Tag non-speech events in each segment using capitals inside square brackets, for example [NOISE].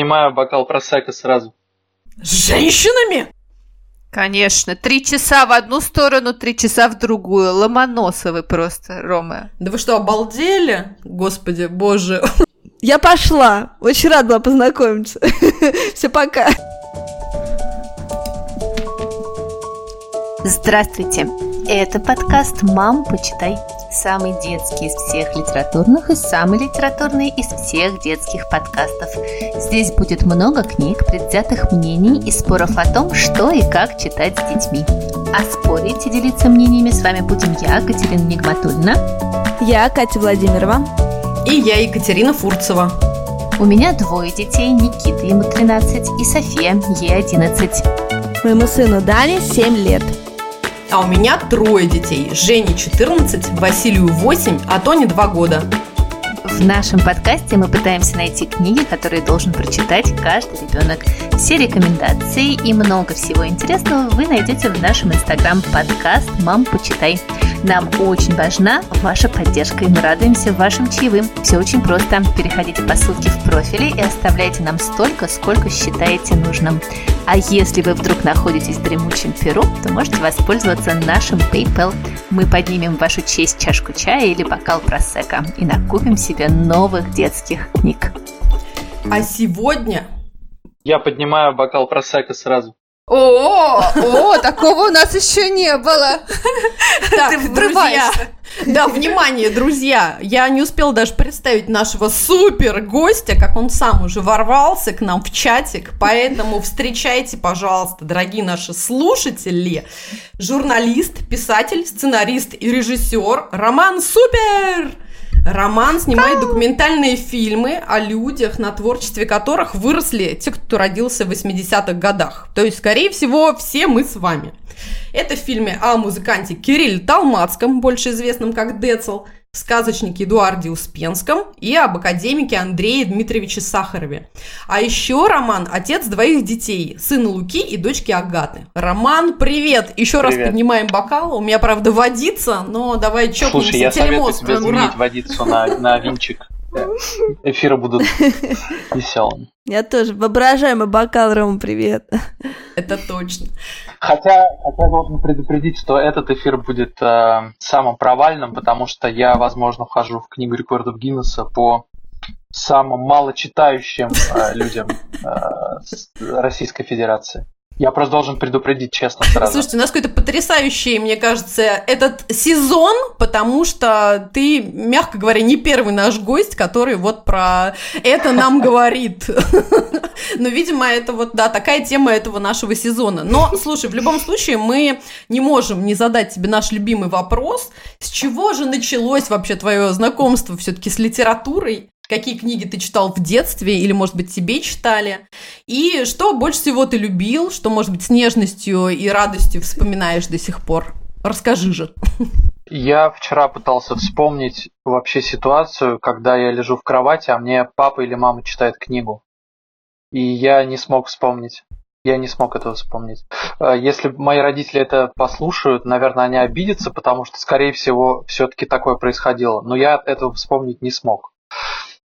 поднимаю бокал просека сразу. С женщинами? Конечно. Три часа в одну сторону, три часа в другую. Ломоносовы просто, Рома. Да вы что, обалдели? Господи, боже. [LAUGHS] Я пошла. Очень рада была познакомиться. [LAUGHS] Все, пока. Здравствуйте. Это подкаст «Мам, почитай». Самый детский из всех литературных и самый литературный из всех детских подкастов. Здесь будет много книг, предвзятых мнений и споров о том, что и как читать с детьми. А спорить и делиться мнениями с вами будем я, Катерина Нигматульна. Я Катя Владимирова. И я, Екатерина Фурцева. У меня двое детей, Никита, ему 13, и София, ей 11. Моему сыну Дане 7 лет. А у меня трое детей. Жене 14, Василию 8, а Тоне 2 года. В нашем подкасте мы пытаемся найти книги, которые должен прочитать каждый ребенок. Все рекомендации и много всего интересного вы найдете в нашем инстаграм подкаст «Мам, почитай». Нам очень важна ваша поддержка, и мы радуемся вашим чаевым. Все очень просто. Переходите по ссылке в профиле и оставляйте нам столько, сколько считаете нужным. А если вы вдруг находитесь в дремучем Перу, то можете воспользоваться нашим PayPal. Мы поднимем в вашу честь чашку чая или бокал просека и накупим себе новых детских книг. А сегодня... Я поднимаю бокал просека сразу. О, о, такого у нас еще не было. [LAUGHS] Так, друзья, да, внимание, друзья, я не успела даже представить нашего супер гостя, как он сам уже ворвался к нам в чатик, поэтому встречайте, пожалуйста, дорогие наши слушатели, журналист, писатель, сценарист и режиссер Роман Супер! Роман снимает документальные фильмы о людях, на творчестве которых выросли те, кто родился в 80-х годах. То есть, скорее всего, все мы с вами. Это в фильме о музыканте Кирилле Талмацком, больше известном как Децл, сказочнике Эдуарде Успенском и об академике Андрее Дмитриевиче Сахарове. А еще Роман – отец двоих детей, сына Луки и дочки Агаты. Роман, привет! Еще привет. раз поднимаем бокал. У меня, правда, водится, но давай чокнемся. Слушай, я советую тебе заменить водицу на, на винчик. Эфиры будут [LAUGHS] веселыми. Я тоже. Воображаемый бокал, Рома, привет. Это точно. Хотя, хотя должен предупредить, что этот эфир будет э, самым провальным, потому что я, возможно, вхожу в книгу рекордов Гиннесса по самым малочитающим э, людям э, Российской Федерации. Я просто должен предупредить, честно, сразу. Слушайте, у нас какой-то потрясающий, мне кажется, этот сезон, потому что ты, мягко говоря, не первый наш гость, который вот про это нам [LAUGHS] говорит. Но, видимо, это вот, да, такая тема этого нашего сезона. Но, слушай, в любом случае мы не можем не задать тебе наш любимый вопрос. С чего же началось вообще твое знакомство все-таки с литературой? Какие книги ты читал в детстве или, может быть, тебе читали, и что больше всего ты любил, что, может быть, с нежностью и радостью вспоминаешь до сих пор. Расскажи же. Я вчера пытался вспомнить вообще ситуацию, когда я лежу в кровати, а мне папа или мама читает книгу. И я не смог вспомнить. Я не смог этого вспомнить. Э, если мои родители это послушают, наверное, они обидятся, потому что, скорее всего, все-таки такое происходило. Но я этого вспомнить не смог.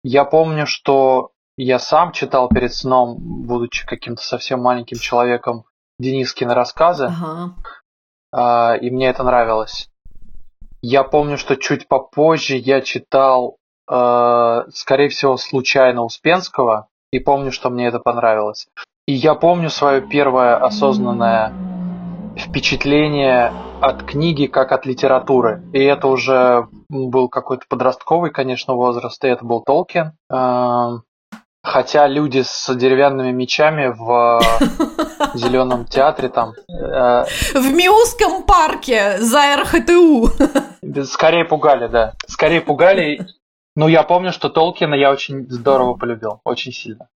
Я помню, что я сам читал перед сном, будучи каким-то совсем маленьким человеком, Денискины рассказы, ага. А, и мне это нравилось. Я помню, что чуть попозже я читал, а, скорее всего, случайно Успенского, и помню, что мне это понравилось. И я помню свое первое осознанное впечатление от книги как от литературы. И это уже был какой-то подростковый, конечно, возраст, и это был Толкин. Эм, хотя люди с деревянными мечами в зеленом театре там. Э, в Миусском парке за РХТУ. Скорее пугали, да. Скорее пугали. Но я помню, что Толкина я очень здорово полюбил, очень сильно.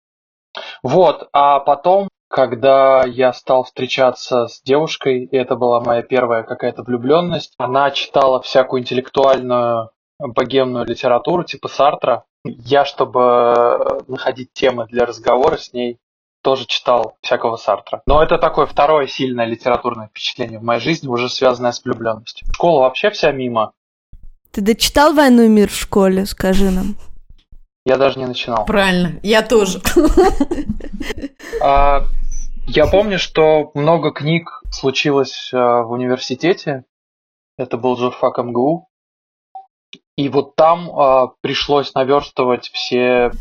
Вот, а потом когда я стал встречаться с девушкой, и это была моя первая какая-то влюбленность, она читала всякую интеллектуальную богемную литературу типа Сартра. Я, чтобы находить темы для разговора с ней, тоже читал всякого Сартра. Но это такое второе сильное литературное впечатление в моей жизни, уже связанное с влюбленностью. Школа вообще вся мимо. Ты дочитал «Войну и мир» в школе, скажи нам? Я даже не начинал. Правильно, я тоже. А, я помню, что много книг случилось а, в университете. Это был журфак МГУ. И вот там э, пришлось наверстывать все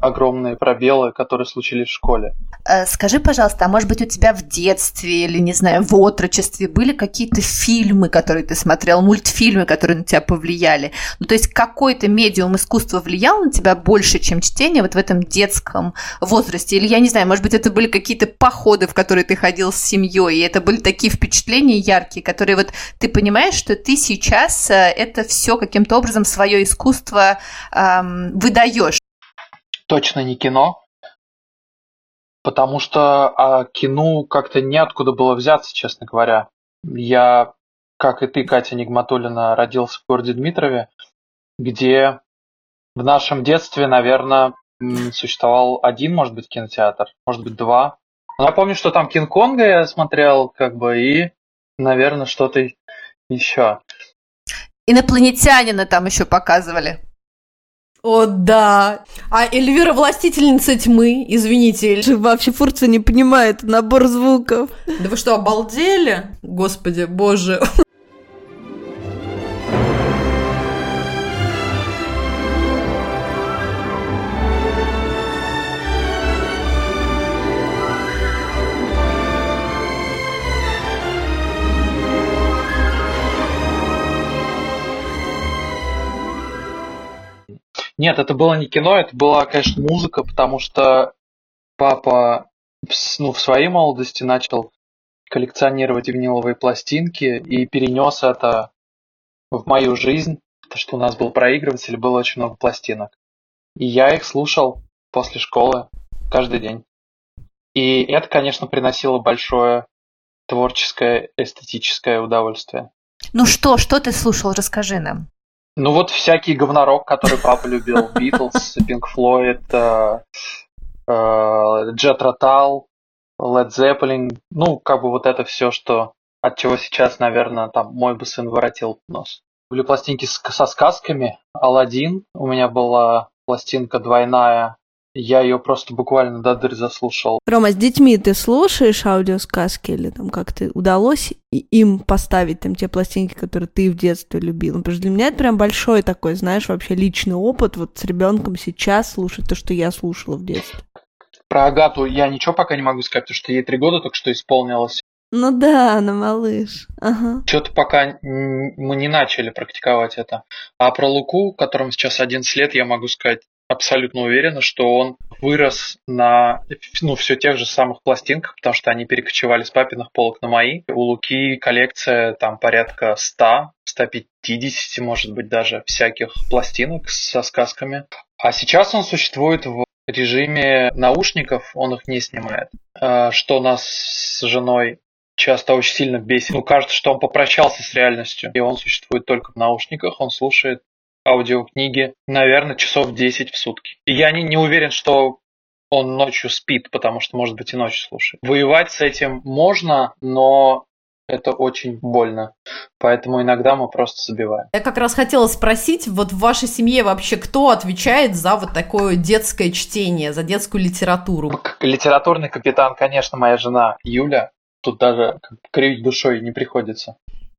огромные пробелы, которые случились в школе. Э, скажи, пожалуйста, а может быть у тебя в детстве или, не знаю, в отрочестве были какие-то фильмы, которые ты смотрел, мультфильмы, которые на тебя повлияли? Ну, то есть какой-то медиум искусства влиял на тебя больше, чем чтение вот в этом детском возрасте? Или, я не знаю, может быть, это были какие-то походы, в которые ты ходил с семьей, и это были такие впечатления яркие, которые вот ты понимаешь, что ты сейчас э, это все каким-то образом образом свое искусство эм, выдаешь? Точно не кино, потому что а, кино как-то неоткуда было взяться, честно говоря. Я, как и ты, Катя Нигматулина, родился в городе Дмитрове, где в нашем детстве, наверное, существовал один, может быть, кинотеатр, может быть, два. Но я помню, что там Кинг-Конга я смотрел, как бы, и, наверное, что-то еще. Инопланетянина там еще показывали. О, да. А Эльвира Властительница тьмы, извините. Вообще Фурция не понимает набор звуков. Да вы что, обалдели? Господи, боже. Нет, это было не кино, это была, конечно, музыка, потому что папа ну, в своей молодости начал коллекционировать виниловые пластинки и перенес это в мою жизнь, то что у нас был проигрыватель, было очень много пластинок. И я их слушал после школы каждый день. И это, конечно, приносило большое творческое, эстетическое удовольствие. Ну что, что ты слушал, расскажи нам. Ну вот всякий говнорок, который папа любил. [LAUGHS] Битлз, Пинк Флойд, Джет Ротал, Лед Зеппелин. Ну, как бы вот это все, что от чего сейчас, наверное, там мой бы сын воротил нос. Были пластинки со сказками. Алладин. У меня была пластинка двойная я ее просто буквально до дыр заслушал. Рома, с детьми ты слушаешь аудиосказки или там как-то удалось им поставить там те пластинки, которые ты в детстве любил? Потому что для меня это прям большой такой, знаешь, вообще личный опыт вот с ребенком сейчас слушать то, что я слушала в детстве. Про Агату я ничего пока не могу сказать, потому что ей три года только что исполнилось. Ну да, она малыш. Ага. Что-то пока мы не начали практиковать это. А про Луку, которому сейчас 11 лет, я могу сказать абсолютно уверена, что он вырос на ну, все тех же самых пластинках, потому что они перекочевали с папиных полок на мои. У Луки коллекция там порядка 100, 150, может быть, даже всяких пластинок со сказками. А сейчас он существует в режиме наушников, он их не снимает. А, что нас с женой часто очень сильно бесит. Ну, кажется, что он попрощался с реальностью, и он существует только в наушниках, он слушает аудиокниги, наверное, часов 10 в сутки. Я не, не уверен, что он ночью спит, потому что, может быть, и ночью слушает. Воевать с этим можно, но это очень больно. Поэтому иногда мы просто забиваем. Я как раз хотела спросить, вот в вашей семье вообще кто отвечает за вот такое детское чтение, за детскую литературу? Литературный капитан, конечно, моя жена Юля. Тут даже кривить душой не приходится.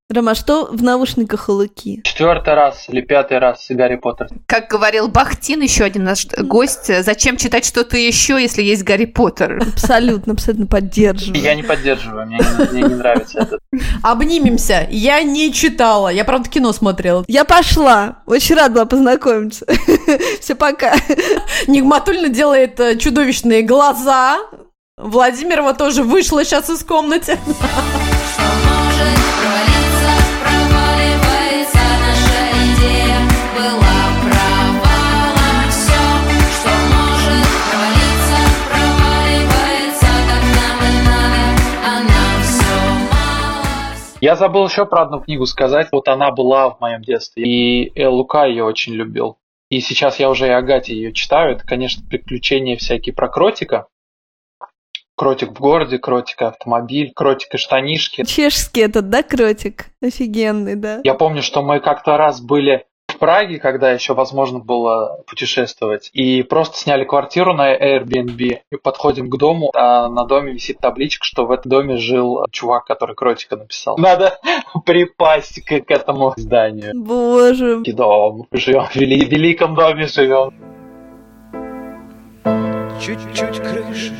Рома, что в наушниках у Луки? Четвертый раз или пятый раз Гарри Поттер. Как говорил Бахтин, еще один наш гость, зачем читать что-то еще, если есть Гарри Поттер? Абсолютно, абсолютно поддерживаю. Я не поддерживаю, мне, мне не нравится это. Обнимемся. Я не читала, я, правда, кино смотрела. Я пошла. Очень рада была познакомиться. [LAUGHS] Все, пока. Нигматульна делает э, чудовищные глаза. Владимирова тоже вышла сейчас из комнаты. [LAUGHS] Я забыл еще про одну книгу сказать. Вот она была в моем детстве. И Лука ее очень любил. И сейчас я уже и Агате ее читаю. Это, конечно, приключения всякие про кротика. Кротик в городе, кротик автомобиль, кротик и штанишки. Чешский этот, да, кротик? Офигенный, да. Я помню, что мы как-то раз были в Праге, когда еще возможно было путешествовать, и просто сняли квартиру на Airbnb, и подходим к дому, а на доме висит табличка, что в этом доме жил чувак, который Кротика написал. Надо [LAUGHS] припасть к, к этому зданию. Боже. Дом. Живем в вели- великом доме живем. Чуть-чуть крыши,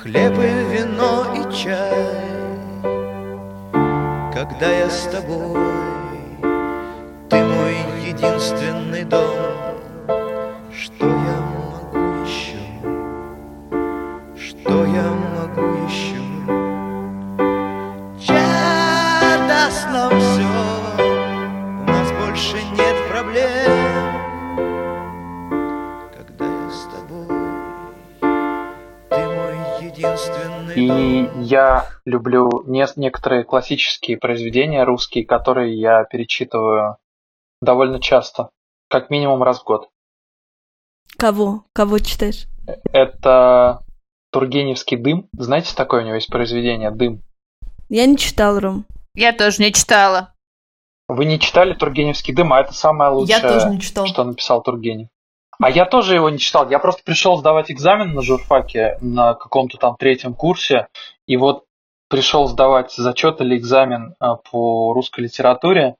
хлеб и вино и чай. Когда я с тобой, единственный дом. Что я могу еще? Что я могу еще? Ча даст нам все, у нас больше нет проблем. Когда я с тобой, ты мой единственный И дом. я люблю не- некоторые классические произведения русские, которые я перечитываю довольно часто, как минимум раз в год. Кого? Кого читаешь? Это Тургеневский «Дым». Знаете, такое у него есть произведение «Дым». Я не читал, Ром. Я тоже не читала. Вы не читали Тургеневский «Дым», а это самое лучшее, Я тоже не читал. что написал Тургенев. А я тоже его не читал. Я просто пришел сдавать экзамен на журфаке на каком-то там третьем курсе, и вот пришел сдавать зачет или экзамен а, по русской литературе,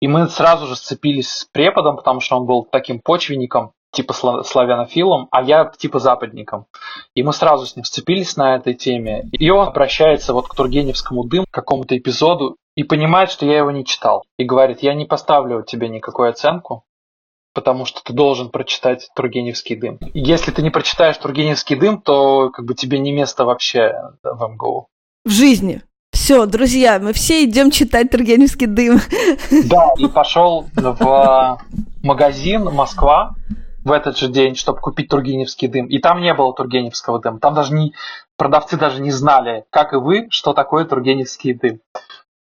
и мы сразу же сцепились с преподом, потому что он был таким почвенником, типа сла- славянофилом, а я типа западником. И мы сразу с ним сцепились на этой теме. И он обращается вот к Тургеневскому дым, к какому-то эпизоду, и понимает, что я его не читал. И говорит, я не поставлю тебе никакую оценку, потому что ты должен прочитать Тургеневский дым. Если ты не прочитаешь Тургеневский дым, то как бы тебе не место вообще в МГУ. В жизни. Все, друзья, мы все идем читать Тургеневский дым. Да, и пошел в магазин Москва в этот же день, чтобы купить Тургеневский дым. И там не было Тургеневского дыма. Там даже не продавцы даже не знали, как и вы, что такое Тургеневский дым.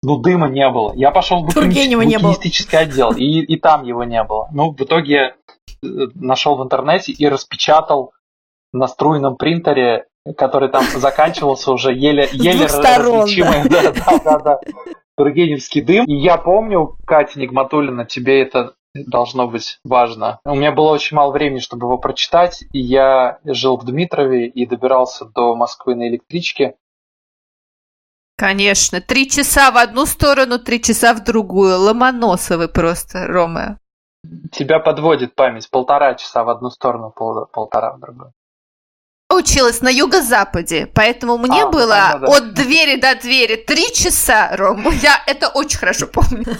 Ну, дыма не было. Я пошел в букинистический отдел, и, и там его не было. Ну, в итоге я э, нашел в интернете и распечатал на струйном принтере, который там заканчивался уже еле, еле различимый. Да, [LAUGHS] да, да, да. Тургеневский дым. И я помню, Катя Нигматуллина, тебе это должно быть важно. У меня было очень мало времени, чтобы его прочитать, и я жил в Дмитрове и добирался до Москвы на электричке. Конечно. Три часа в одну сторону, три часа в другую. Ломоносовы просто, Рома. Тебя подводит память. Полтора часа в одну сторону, пол- полтора в другую. Училась на юго-западе, поэтому мне А, было да, да, да. от двери до двери три часа, Ром. [LAUGHS] Я это очень хорошо помню. [LAUGHS]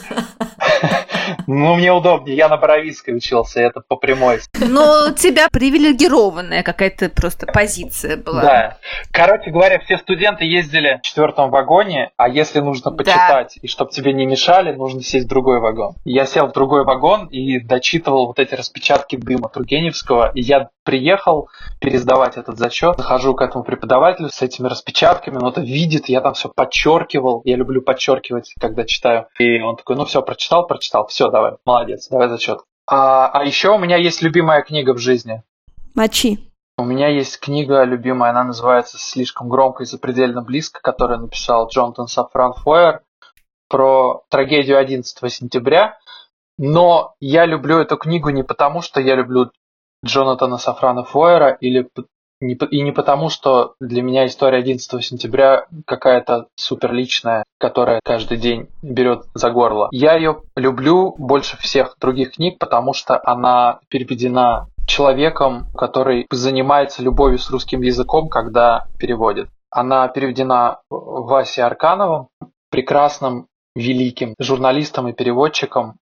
Ну, мне удобнее. Я на Боровицкой учился, это по прямой. Но у тебя привилегированная какая-то просто позиция была. Да. Короче говоря, все студенты ездили в четвертом вагоне, а если нужно Да. почитать, и чтобы тебе не мешали, нужно сесть в другой вагон. Я сел в другой вагон и дочитывал вот эти распечатки дыма Тургеневского, и я приехал пересдавать этот зачет, захожу к этому преподавателю с этими распечатками, он это видит, я там все подчеркивал, я люблю подчеркивать, когда читаю. И он такой, ну все, прочитал, прочитал, все, давай, молодец, давай зачет. А, а еще у меня есть любимая книга в жизни. Мочи. У меня есть книга любимая, она называется «Слишком громко и запредельно близко», которую написал Джонатан Сафран Фойер про трагедию 11 сентября. Но я люблю эту книгу не потому, что я люблю Джонатана Сафрана Фойера, или и не потому, что для меня история 11 сентября какая-то суперличная, которая каждый день берет за горло. Я ее люблю больше всех других книг, потому что она переведена человеком, который занимается любовью с русским языком, когда переводит. Она переведена Васей Аркановым, прекрасным, великим журналистом и переводчиком,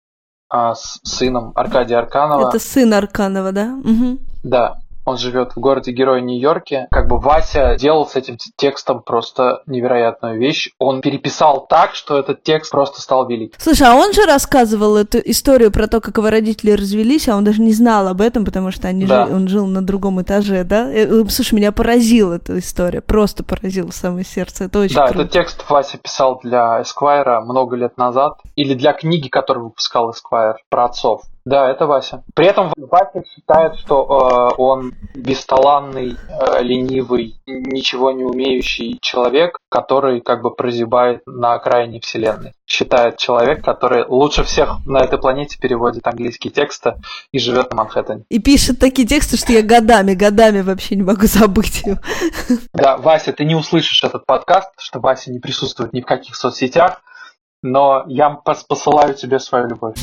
а, с сыном Аркадия Арканова. Это сын Арканова, да? Мгм. Да, он живет в городе Герой Нью-Йорке. Как бы Вася делал с этим текстом просто невероятную вещь. Он переписал так, что этот текст просто стал велик. Слушай, а он же рассказывал эту историю про то, как его родители развелись, а он даже не знал об этом, потому что они Да. жили- он жил на другом этаже, да? Э, э, Слушай, меня поразила эта история, просто поразила в самое сердце. Это очень да, круто. этот текст Вася писал для Esquire много лет назад. Или для книги, которую выпускал Esquire про отцов. Да, это Вася. При этом Вася считает, что э, он бесталанный, э, ленивый, ничего не умеющий человек, который как бы прозябает на окраине вселенной. Считает человек, который лучше всех на этой планете переводит английские тексты и живет на Манхэттене. И пишет такие тексты, что я годами, годами вообще не могу забыть его. Да, Вася, ты не услышишь этот подкаст, что Вася не присутствует ни в каких соцсетях, но я посылаю тебе свою любовь.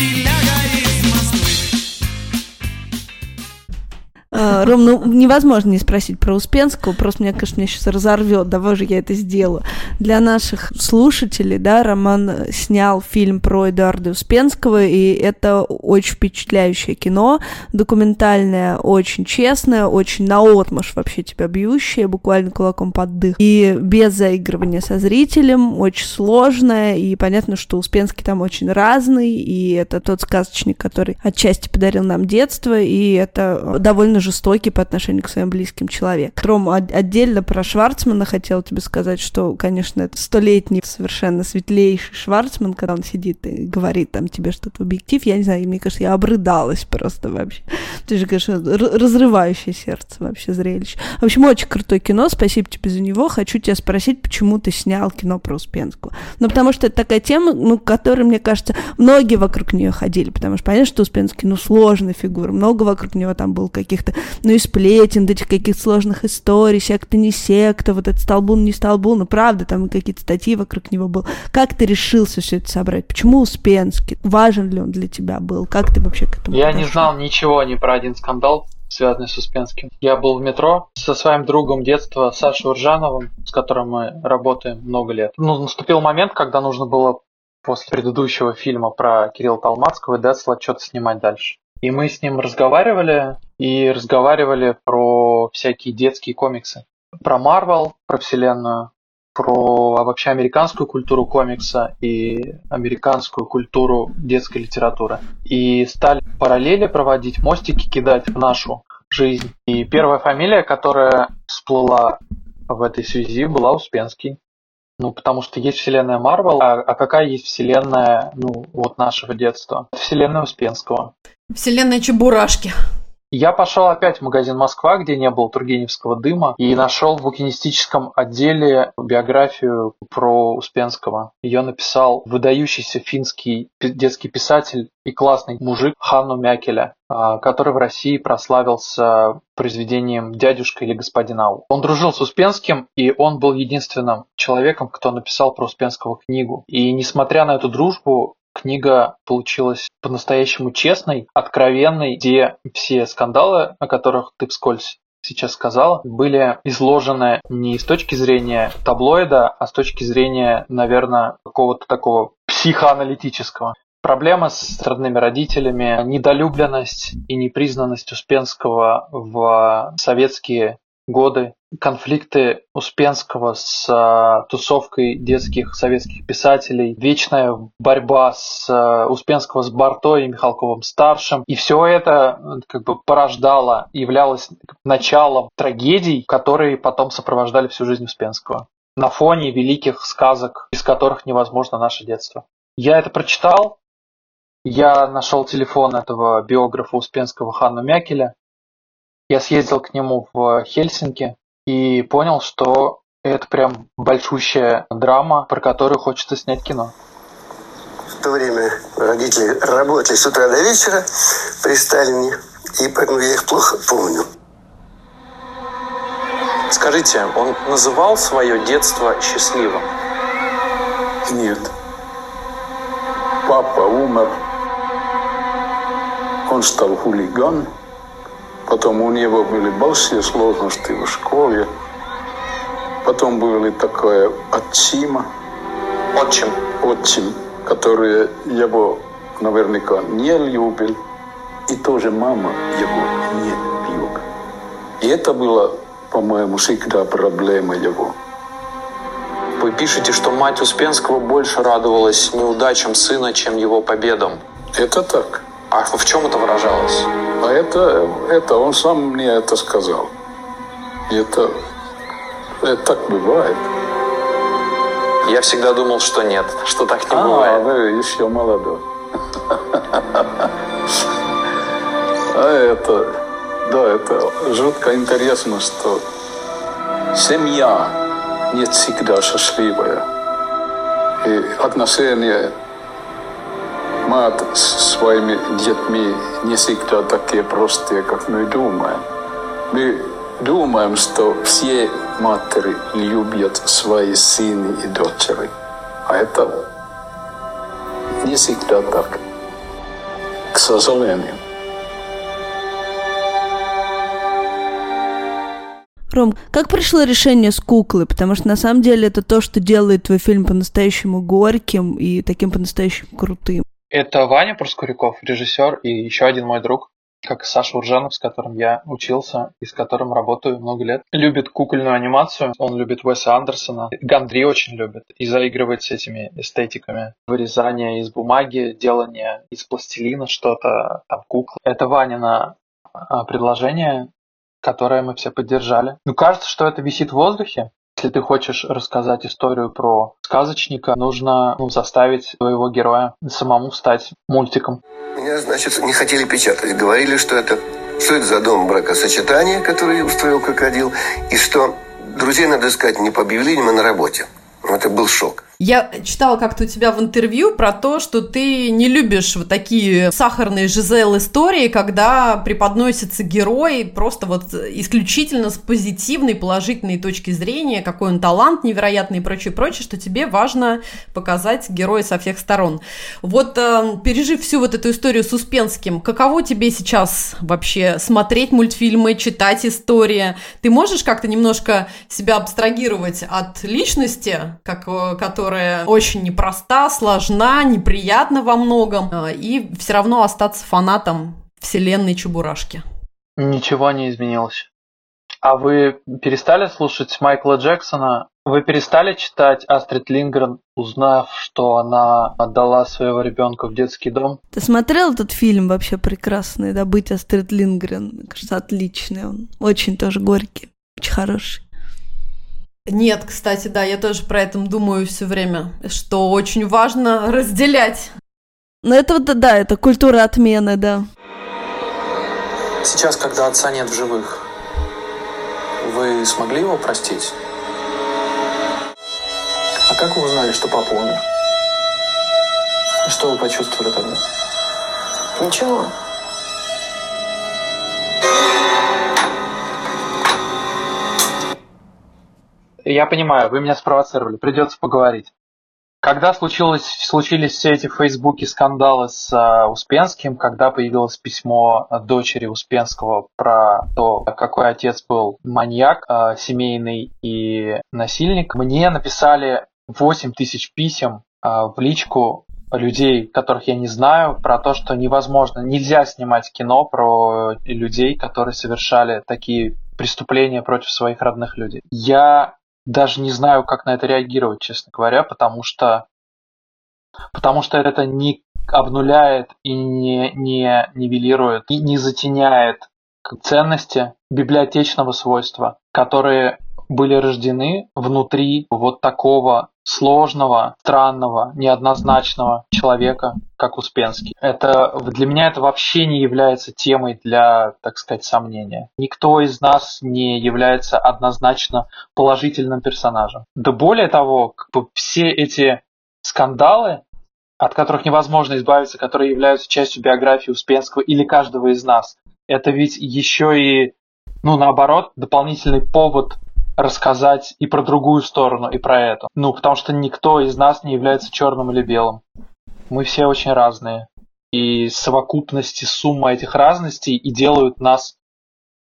y Ром, ну невозможно не спросить про Успенского, просто мне, конечно, меня сейчас разорвет, давай же я это сделаю. Для наших слушателей, да, Роман снял фильм про Эдуарда Успенского, и это очень впечатляющее кино, документальное, очень честное, очень наотмашь вообще тебя бьющее, буквально кулаком под дых, и без заигрывания со зрителем, очень сложное, и понятно, что Успенский там очень разный, и это тот сказочник, который отчасти подарил нам детство, и это довольно жестокий жестокий по отношению к своим близким человек. Ром, отдельно про Шварцмана хотела тебе сказать, что, конечно, это столетний совершенно светлейший Шварцман, когда он сидит и говорит там тебе что-то объектив, я не знаю, мне кажется, я обрыдалась просто вообще. [LAUGHS] Ты же, конечно, разрывающее сердце вообще зрелище. В общем, очень крутое кино, спасибо тебе за него. Хочу тебя спросить, почему ты снял кино про Успенскую? Ну, потому что это такая тема, ну, которой, мне кажется, многие вокруг нее ходили, потому что понятно, что Успенский, ну, сложная фигура, много вокруг него там было каких-то, ну, и сплетен, этих каких-то сложных историй, секта не секта, вот этот столбун не столбун, ну правда, там какие-то статьи вокруг него был. Как ты решился все это собрать? Почему Успенский? Важен ли он для тебя был? Как ты вообще к этому Я подошел? не знал ничего ни про один скандал, связанный с Успенским. Я был в метро со своим другом детства Сашей Уржановым, с которым мы работаем много лет. Ну, наступил момент, когда нужно было после предыдущего фильма про Кирилла Талмацкого и Десла что-то снимать дальше. И мы с ним разговаривали, и разговаривали про всякие детские комиксы. Про Марвел, про вселенную, про вообще американскую культуру комикса и американскую культуру детской литературы. И стали параллели проводить, мостики кидать в нашу жизнь. И первая фамилия, которая всплыла в этой связи, была Успенский. Ну, потому что есть вселенная Марвел, а, а какая есть вселенная, ну, вот нашего детства? Вселенная Успенского. Вселенная Чебурашки. Я пошел опять в магазин Москва, где не было Тургеневского дыма, и нашел в букинистическом отделе биографию про Успенского. Ее написал выдающийся финский детский писатель и классный мужик Ханну Мякеля, а, который в России прославился произведением «Дядюшка» или «Господин Ау». Он дружил с Успенским, и он был единственным человеком, кто написал про Успенского книгу. И несмотря на эту дружбу, книга получилась по-настоящему честной, откровенной, где все скандалы, о которых ты вскользь сейчас сказала, были изложены не с точки зрения таблоида, а с точки зрения, наверное, какого-то такого психоаналитического. Проблема с родными родителями, недолюбленность и непризнанность Успенского в советские годы, конфликты Успенского с э, тусовкой детских советских писателей, вечная борьба с э, Успенского с Барто и Михалковым старшим. И все это э, как бы порождало, являлось началом трагедий, которые потом сопровождали всю жизнь Успенского на фоне великих сказок, из которых невозможно наше детство. Я это прочитал, я нашел телефон этого биографа Успенского Ханну Мякеля, я съездил к нему в Хельсинки и понял, что это прям большущая драма, про которую хочется снять кино. В то время родители работали с утра до вечера при Сталине, и поэтому я их плохо помню. Скажите, он называл свое детство счастливым? Нет. Папа умер. Он стал хулиган. Потом у него были большие сложности в школе. Потом были такое отчима. Отчим. отчим, который его наверняка не любил, и тоже мама его не любила. И это было, по-моему, всегда проблема его. Вы пишете, что мать Успенского больше радовалась неудачам сына, чем его победам. Это так. А в чем это выражалось? А это, это он сам мне это сказал. И это, это так бывает. Я всегда думал, что нет, что так не а, бывает. вы еще молодой. [LAUGHS] А это, да, это жутко интересно, что семья не всегда счастливая. И отношения мать с своими детьми не всегда такие простые, как мы думаем. Мы думаем, что все матери любят свои сыны и дочери. А это не всегда так. К сожалению. Ром, как пришло решение с куклы? Потому что на самом деле это то, что делает твой фильм по-настоящему горьким и таким по-настоящему крутым. Это Ваня Проскуряков, режиссер, и еще один мой друг, как Саша Уржанов, с которым я учился и с которым работаю много лет. Любит кукольную анимацию, он любит Уэса Андерсона. Гандри очень любит и заигрывает с этими эстетиками. Вырезание из бумаги, делание из пластилина что-то, там куклы. Это Ванина а, предложение, которое мы все поддержали. Ну, кажется, что это висит в воздухе. Если ты хочешь рассказать историю про сказочника, нужно ну, заставить своего героя самому стать мультиком. Меня, значит, не хотели печатать. Говорили, что это, что это за дом бракосочетания, который устроил крокодил, и что друзей надо искать не по объявлениям, а на работе. Это был шок. Я читала как-то у тебя в интервью про то, что ты не любишь вот такие сахарные Жизел истории, когда преподносится герой просто вот исключительно с позитивной, положительной точки зрения, какой он талант невероятный и прочее, прочее, что тебе важно показать героя со всех сторон. Вот э, пережив всю вот эту историю с Успенским, каково тебе сейчас вообще смотреть мультфильмы, читать истории? Ты можешь как-то немножко себя абстрагировать от личности, как, которая которая очень непроста, сложна, неприятна во многом, а, и все равно остаться фанатом вселенной Чебурашки. Ничего не изменилось. А вы перестали слушать Майкла Джексона? Вы перестали читать Астрид Лингрен, узнав, что она отдала своего ребенка в детский дом? Ты смотрел этот фильм вообще прекрасный, да, «Быть Астрид Лингрен»? Мне кажется, отличный он. Очень тоже горький, очень хороший. Нет, кстати, да, я тоже про это думаю все время, что очень важно разделять. Ну это вот, да, это культура отмены, да. Сейчас, когда отца нет в живых, вы смогли его простить? А как вы узнали, что папа умер? Что вы почувствовали тогда? Ничего. Я понимаю, вы меня спровоцировали, придется поговорить. Когда случилось, случились все эти в Фейсбуке скандалы с uh, Успенским, когда появилось письмо от дочери Успенского про то, какой отец был маньяк, uh, семейный и насильник, мне написали 8 тысяч писем uh, в личку людей, которых я не знаю, про то, что невозможно, нельзя снимать кино про людей, которые совершали такие преступления против своих родных людей. Я даже не знаю, как на это реагировать, честно говоря, потому что, потому что это не обнуляет и не, не нивелирует, и не затеняет ценности библиотечного свойства, которые были рождены внутри вот такого сложного, странного, неоднозначного человека, как Успенский. Это, для меня это вообще не является темой для, так сказать, сомнения. Никто из нас не является однозначно положительным персонажем. Да более того, как бы все эти скандалы, от которых невозможно избавиться, которые являются частью биографии Успенского или каждого из нас, это ведь еще и, ну, наоборот, дополнительный повод рассказать и про другую сторону, и про эту. Ну, потому что никто из нас не является черным или белым. Мы все очень разные. И совокупности, сумма этих разностей и делают нас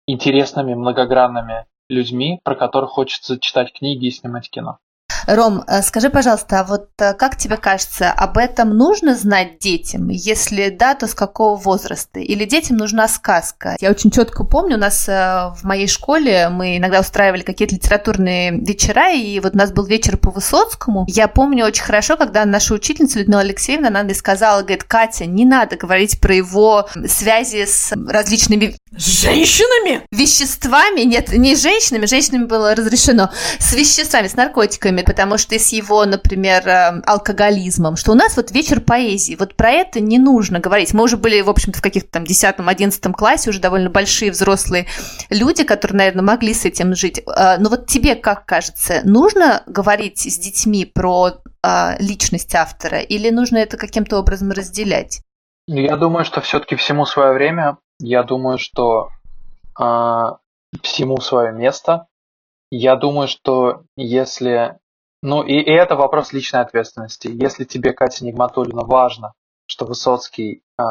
интересными, многогранными людьми, про которых хочется читать книги и снимать кино. Ром, э, скажи, пожалуйста, а вот э, как тебе кажется, об этом нужно знать детям? Если да, то с какого возраста? Или детям нужна сказка? Я очень четко помню, у нас э, в моей школе мы иногда устраивали какие-то литературные вечера, и вот у нас был вечер по Высоцкому. Я помню очень хорошо, когда наша учительница Людмила Алексеевна нам сказала, говорит, Катя, не надо говорить про его связи с различными женщинами? Веществами? Нет, не женщинами, женщинами было разрешено, с веществами, с наркотиками, потому что с его, например, э, алкоголизмом, что у нас вот вечер поэзии, вот про это не нужно говорить. Мы уже были, в общем-то, в каких-то там 10-11 классе, уже довольно большие взрослые люди, которые, наверное, могли с этим жить. Э, но вот тебе как кажется, нужно говорить с детьми про э, личность автора или нужно это каким-то образом разделять? Я думаю, что все-таки всему свое время. Я думаю, что э, всему свое место. Я думаю, что если... Ну, и, и это вопрос личной ответственности. Если тебе, Катя Нигматуллина, важно, что Высоцкий э,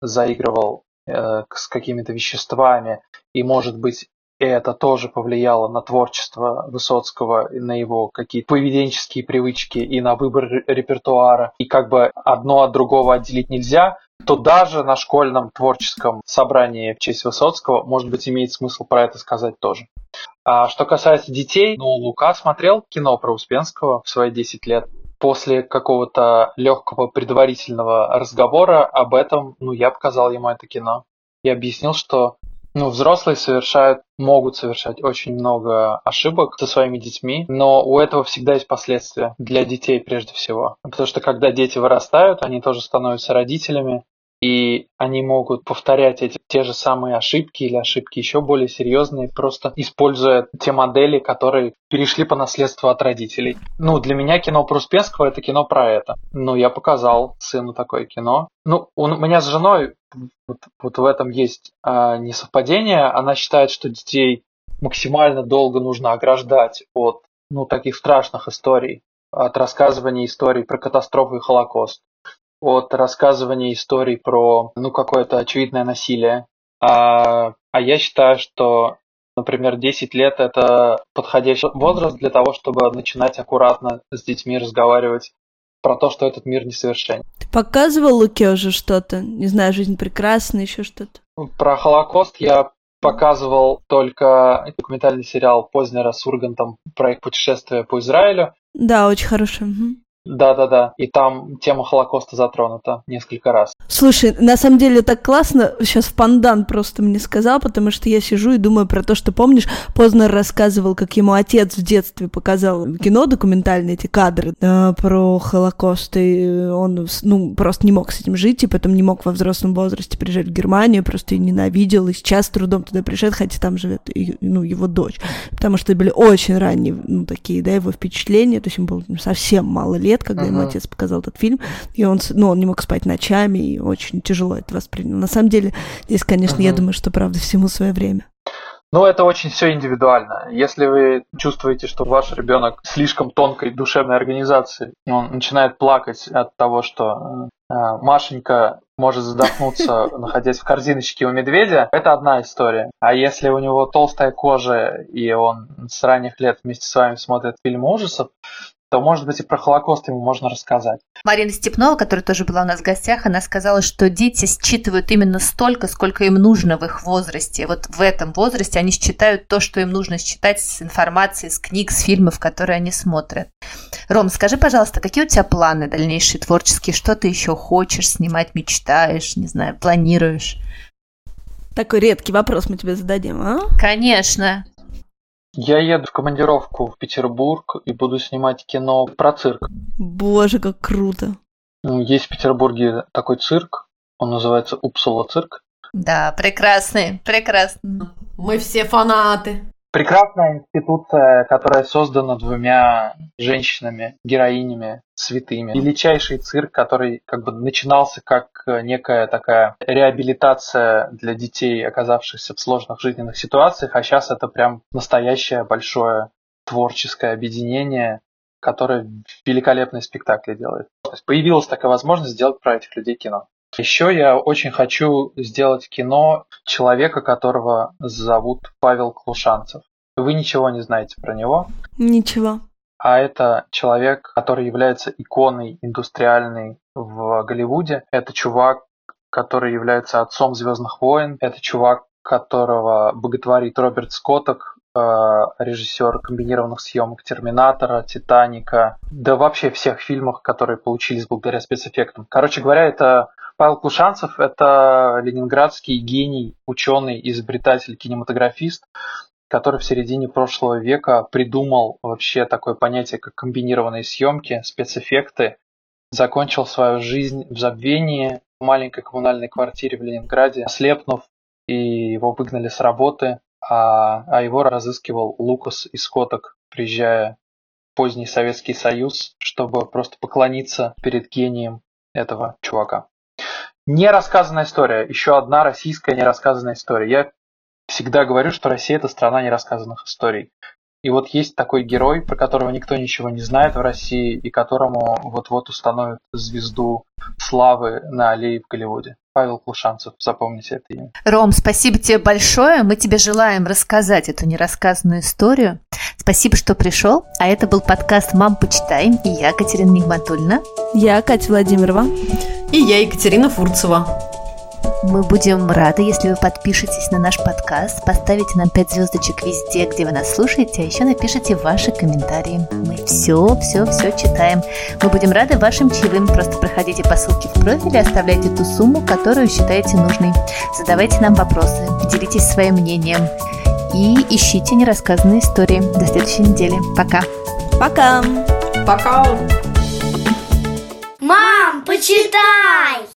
заигрывал э, с какими-то веществами, и, может быть, это тоже повлияло на творчество Высоцкого, на его какие-то поведенческие привычки и на выбор репертуара. И как бы одно от другого отделить нельзя, то даже на школьном творческом собрании в честь Высоцкого, может быть, имеет смысл про это сказать тоже. А что касается детей, ну, Лука смотрел кино про Успенского в свои 10 лет. После какого-то легкого предварительного разговора об этом, ну, я показал ему это кино. И объяснил, что ну, взрослые совершают, могут совершать очень много ошибок со своими детьми, но у этого всегда есть последствия для детей прежде всего. Потому что когда дети вырастают, они тоже становятся родителями, и они могут повторять эти те же самые ошибки или ошибки еще более серьезные, просто используя те модели, которые перешли по наследству от родителей. Ну, для меня кино про Успенского это кино про это. Ну, я показал сыну такое кино. Ну, у меня с женой вот, вот в этом есть а, несовпадение. Она считает, что детей максимально долго нужно ограждать от ну, таких страшных историй, от рассказывания историй про катастрофу и Холокост от рассказывания историй про ну, какое-то очевидное насилие. А, а я считаю, что, например, 10 лет – это подходящий возраст для того, чтобы начинать аккуратно с детьми разговаривать про то, что этот мир несовершенен. Ты показывал Луке уже что-то? Не знаю, «Жизнь прекрасна», еще что-то? Про Холокост я показывал только документальный сериал Познера с Ургантом про их путешествие по Израилю. Да, очень хороший. Угу. Да-да-да, и там тема Холокоста затронута несколько раз. Слушай, на самом деле так классно, сейчас Пандан просто мне сказал, потому что я сижу и думаю про то, что, помнишь, Познер рассказывал, как ему отец в детстве показал кино документальные эти кадры да, про Холокост, и он, ну, просто не мог с этим жить, и потом не мог во взрослом возрасте приезжать в Германию, просто и ненавидел, и сейчас трудом туда приезжает, хотя там живет, ну, его дочь, потому что были очень ранние, ну, такие, да, его впечатления, то есть ему было совсем мало лет, лет, когда uh-huh. ему отец показал этот фильм, и он, ну, он не мог спать ночами, и очень тяжело это воспринял. На самом деле, здесь, конечно, uh-huh. я думаю, что, правда, всему свое время. Ну, это очень все индивидуально. Если вы чувствуете, что ваш ребенок слишком тонкой душевной организации, он начинает плакать от того, что э, Машенька может задохнуться, [LAUGHS] находясь в корзиночке у медведя, это одна история. А если у него толстая кожа, и он с ранних лет вместе с вами смотрит фильм ужасов, то, может быть, и про Холокост ему можно рассказать. Марина Степнова, которая тоже была у нас в гостях, она сказала, что дети считывают именно столько, сколько им нужно в их возрасте. Вот в этом возрасте они считают то, что им нужно считать с информации, с книг, с фильмов, которые они смотрят. Ром, скажи, пожалуйста, какие у тебя планы дальнейшие творческие? Что ты еще хочешь снимать, мечтаешь, не знаю, планируешь? Такой редкий вопрос мы тебе зададим, а? Конечно. Я еду в командировку в Петербург и буду снимать кино про цирк. Боже, как круто. Ну, есть в Петербурге такой цирк, он называется Упсула цирк. Да, прекрасный, прекрасный. Мы все фанаты. Прекрасная институция, которая создана двумя женщинами, героинями, святыми. Величайший цирк, который как бы начинался как некая такая реабилитация для детей, оказавшихся в сложных жизненных ситуациях, а сейчас это прям настоящее большое творческое объединение, которое великолепные спектакли делает. То есть появилась такая возможность сделать про этих людей кино. Еще я очень хочу сделать кино человека, которого зовут Павел Клушанцев. Вы ничего не знаете про него? Ничего. а это человек, который является иконой индустриальной в Голливуде. Это чувак, который является отцом Звездных войн. Это чувак, которого боготворит Роберт Скотток, э, режиссер комбинированных съемок Терминатора, Титаника, да вообще всех фильмов, которые получились благодаря спецэффектам. Короче говоря, это Павел Клушанцев – это ленинградский гений, ученый, изобретатель, кинематографист, который в середине прошлого века придумал вообще такое понятие, как комбинированные съемки, спецэффекты, закончил свою жизнь в забвении в маленькой коммунальной квартире в Ленинграде, ослепнув, и его выгнали с работы, а, а его разыскивал Лукас из Коток, приезжая в поздний Советский Союз, чтобы просто поклониться перед гением этого чувака. Нерассказанная история. Еще одна российская нерассказанная история. Я всегда говорю, что Россия – это страна нерассказанных историй. И вот есть такой герой, про которого никто ничего не знает в России, и которому вот-вот установят звезду славы на аллее в Голливуде. Павел Клушанцев, запомните это имя. Ром, спасибо тебе большое. Мы тебе желаем рассказать эту нерассказанную историю. Спасибо, что пришел. А это был подкаст «Мам, почитай». И я, Катерина Нигматульна. Я, Катя Владимирова. И я, Екатерина Фурцева. Мы будем рады, если вы подпишетесь на наш подкаст, поставите нам 5 звездочек везде, где вы нас слушаете, а еще напишите ваши комментарии. Мы все, все, все читаем. Мы будем рады вашим чаевым. Просто проходите по ссылке в профиле, оставляйте ту сумму, которую считаете нужной. Задавайте нам вопросы, делитесь своим мнением и ищите нерассказанные истории. До следующей недели. Пока. Пока. Пока. Мам, почитай!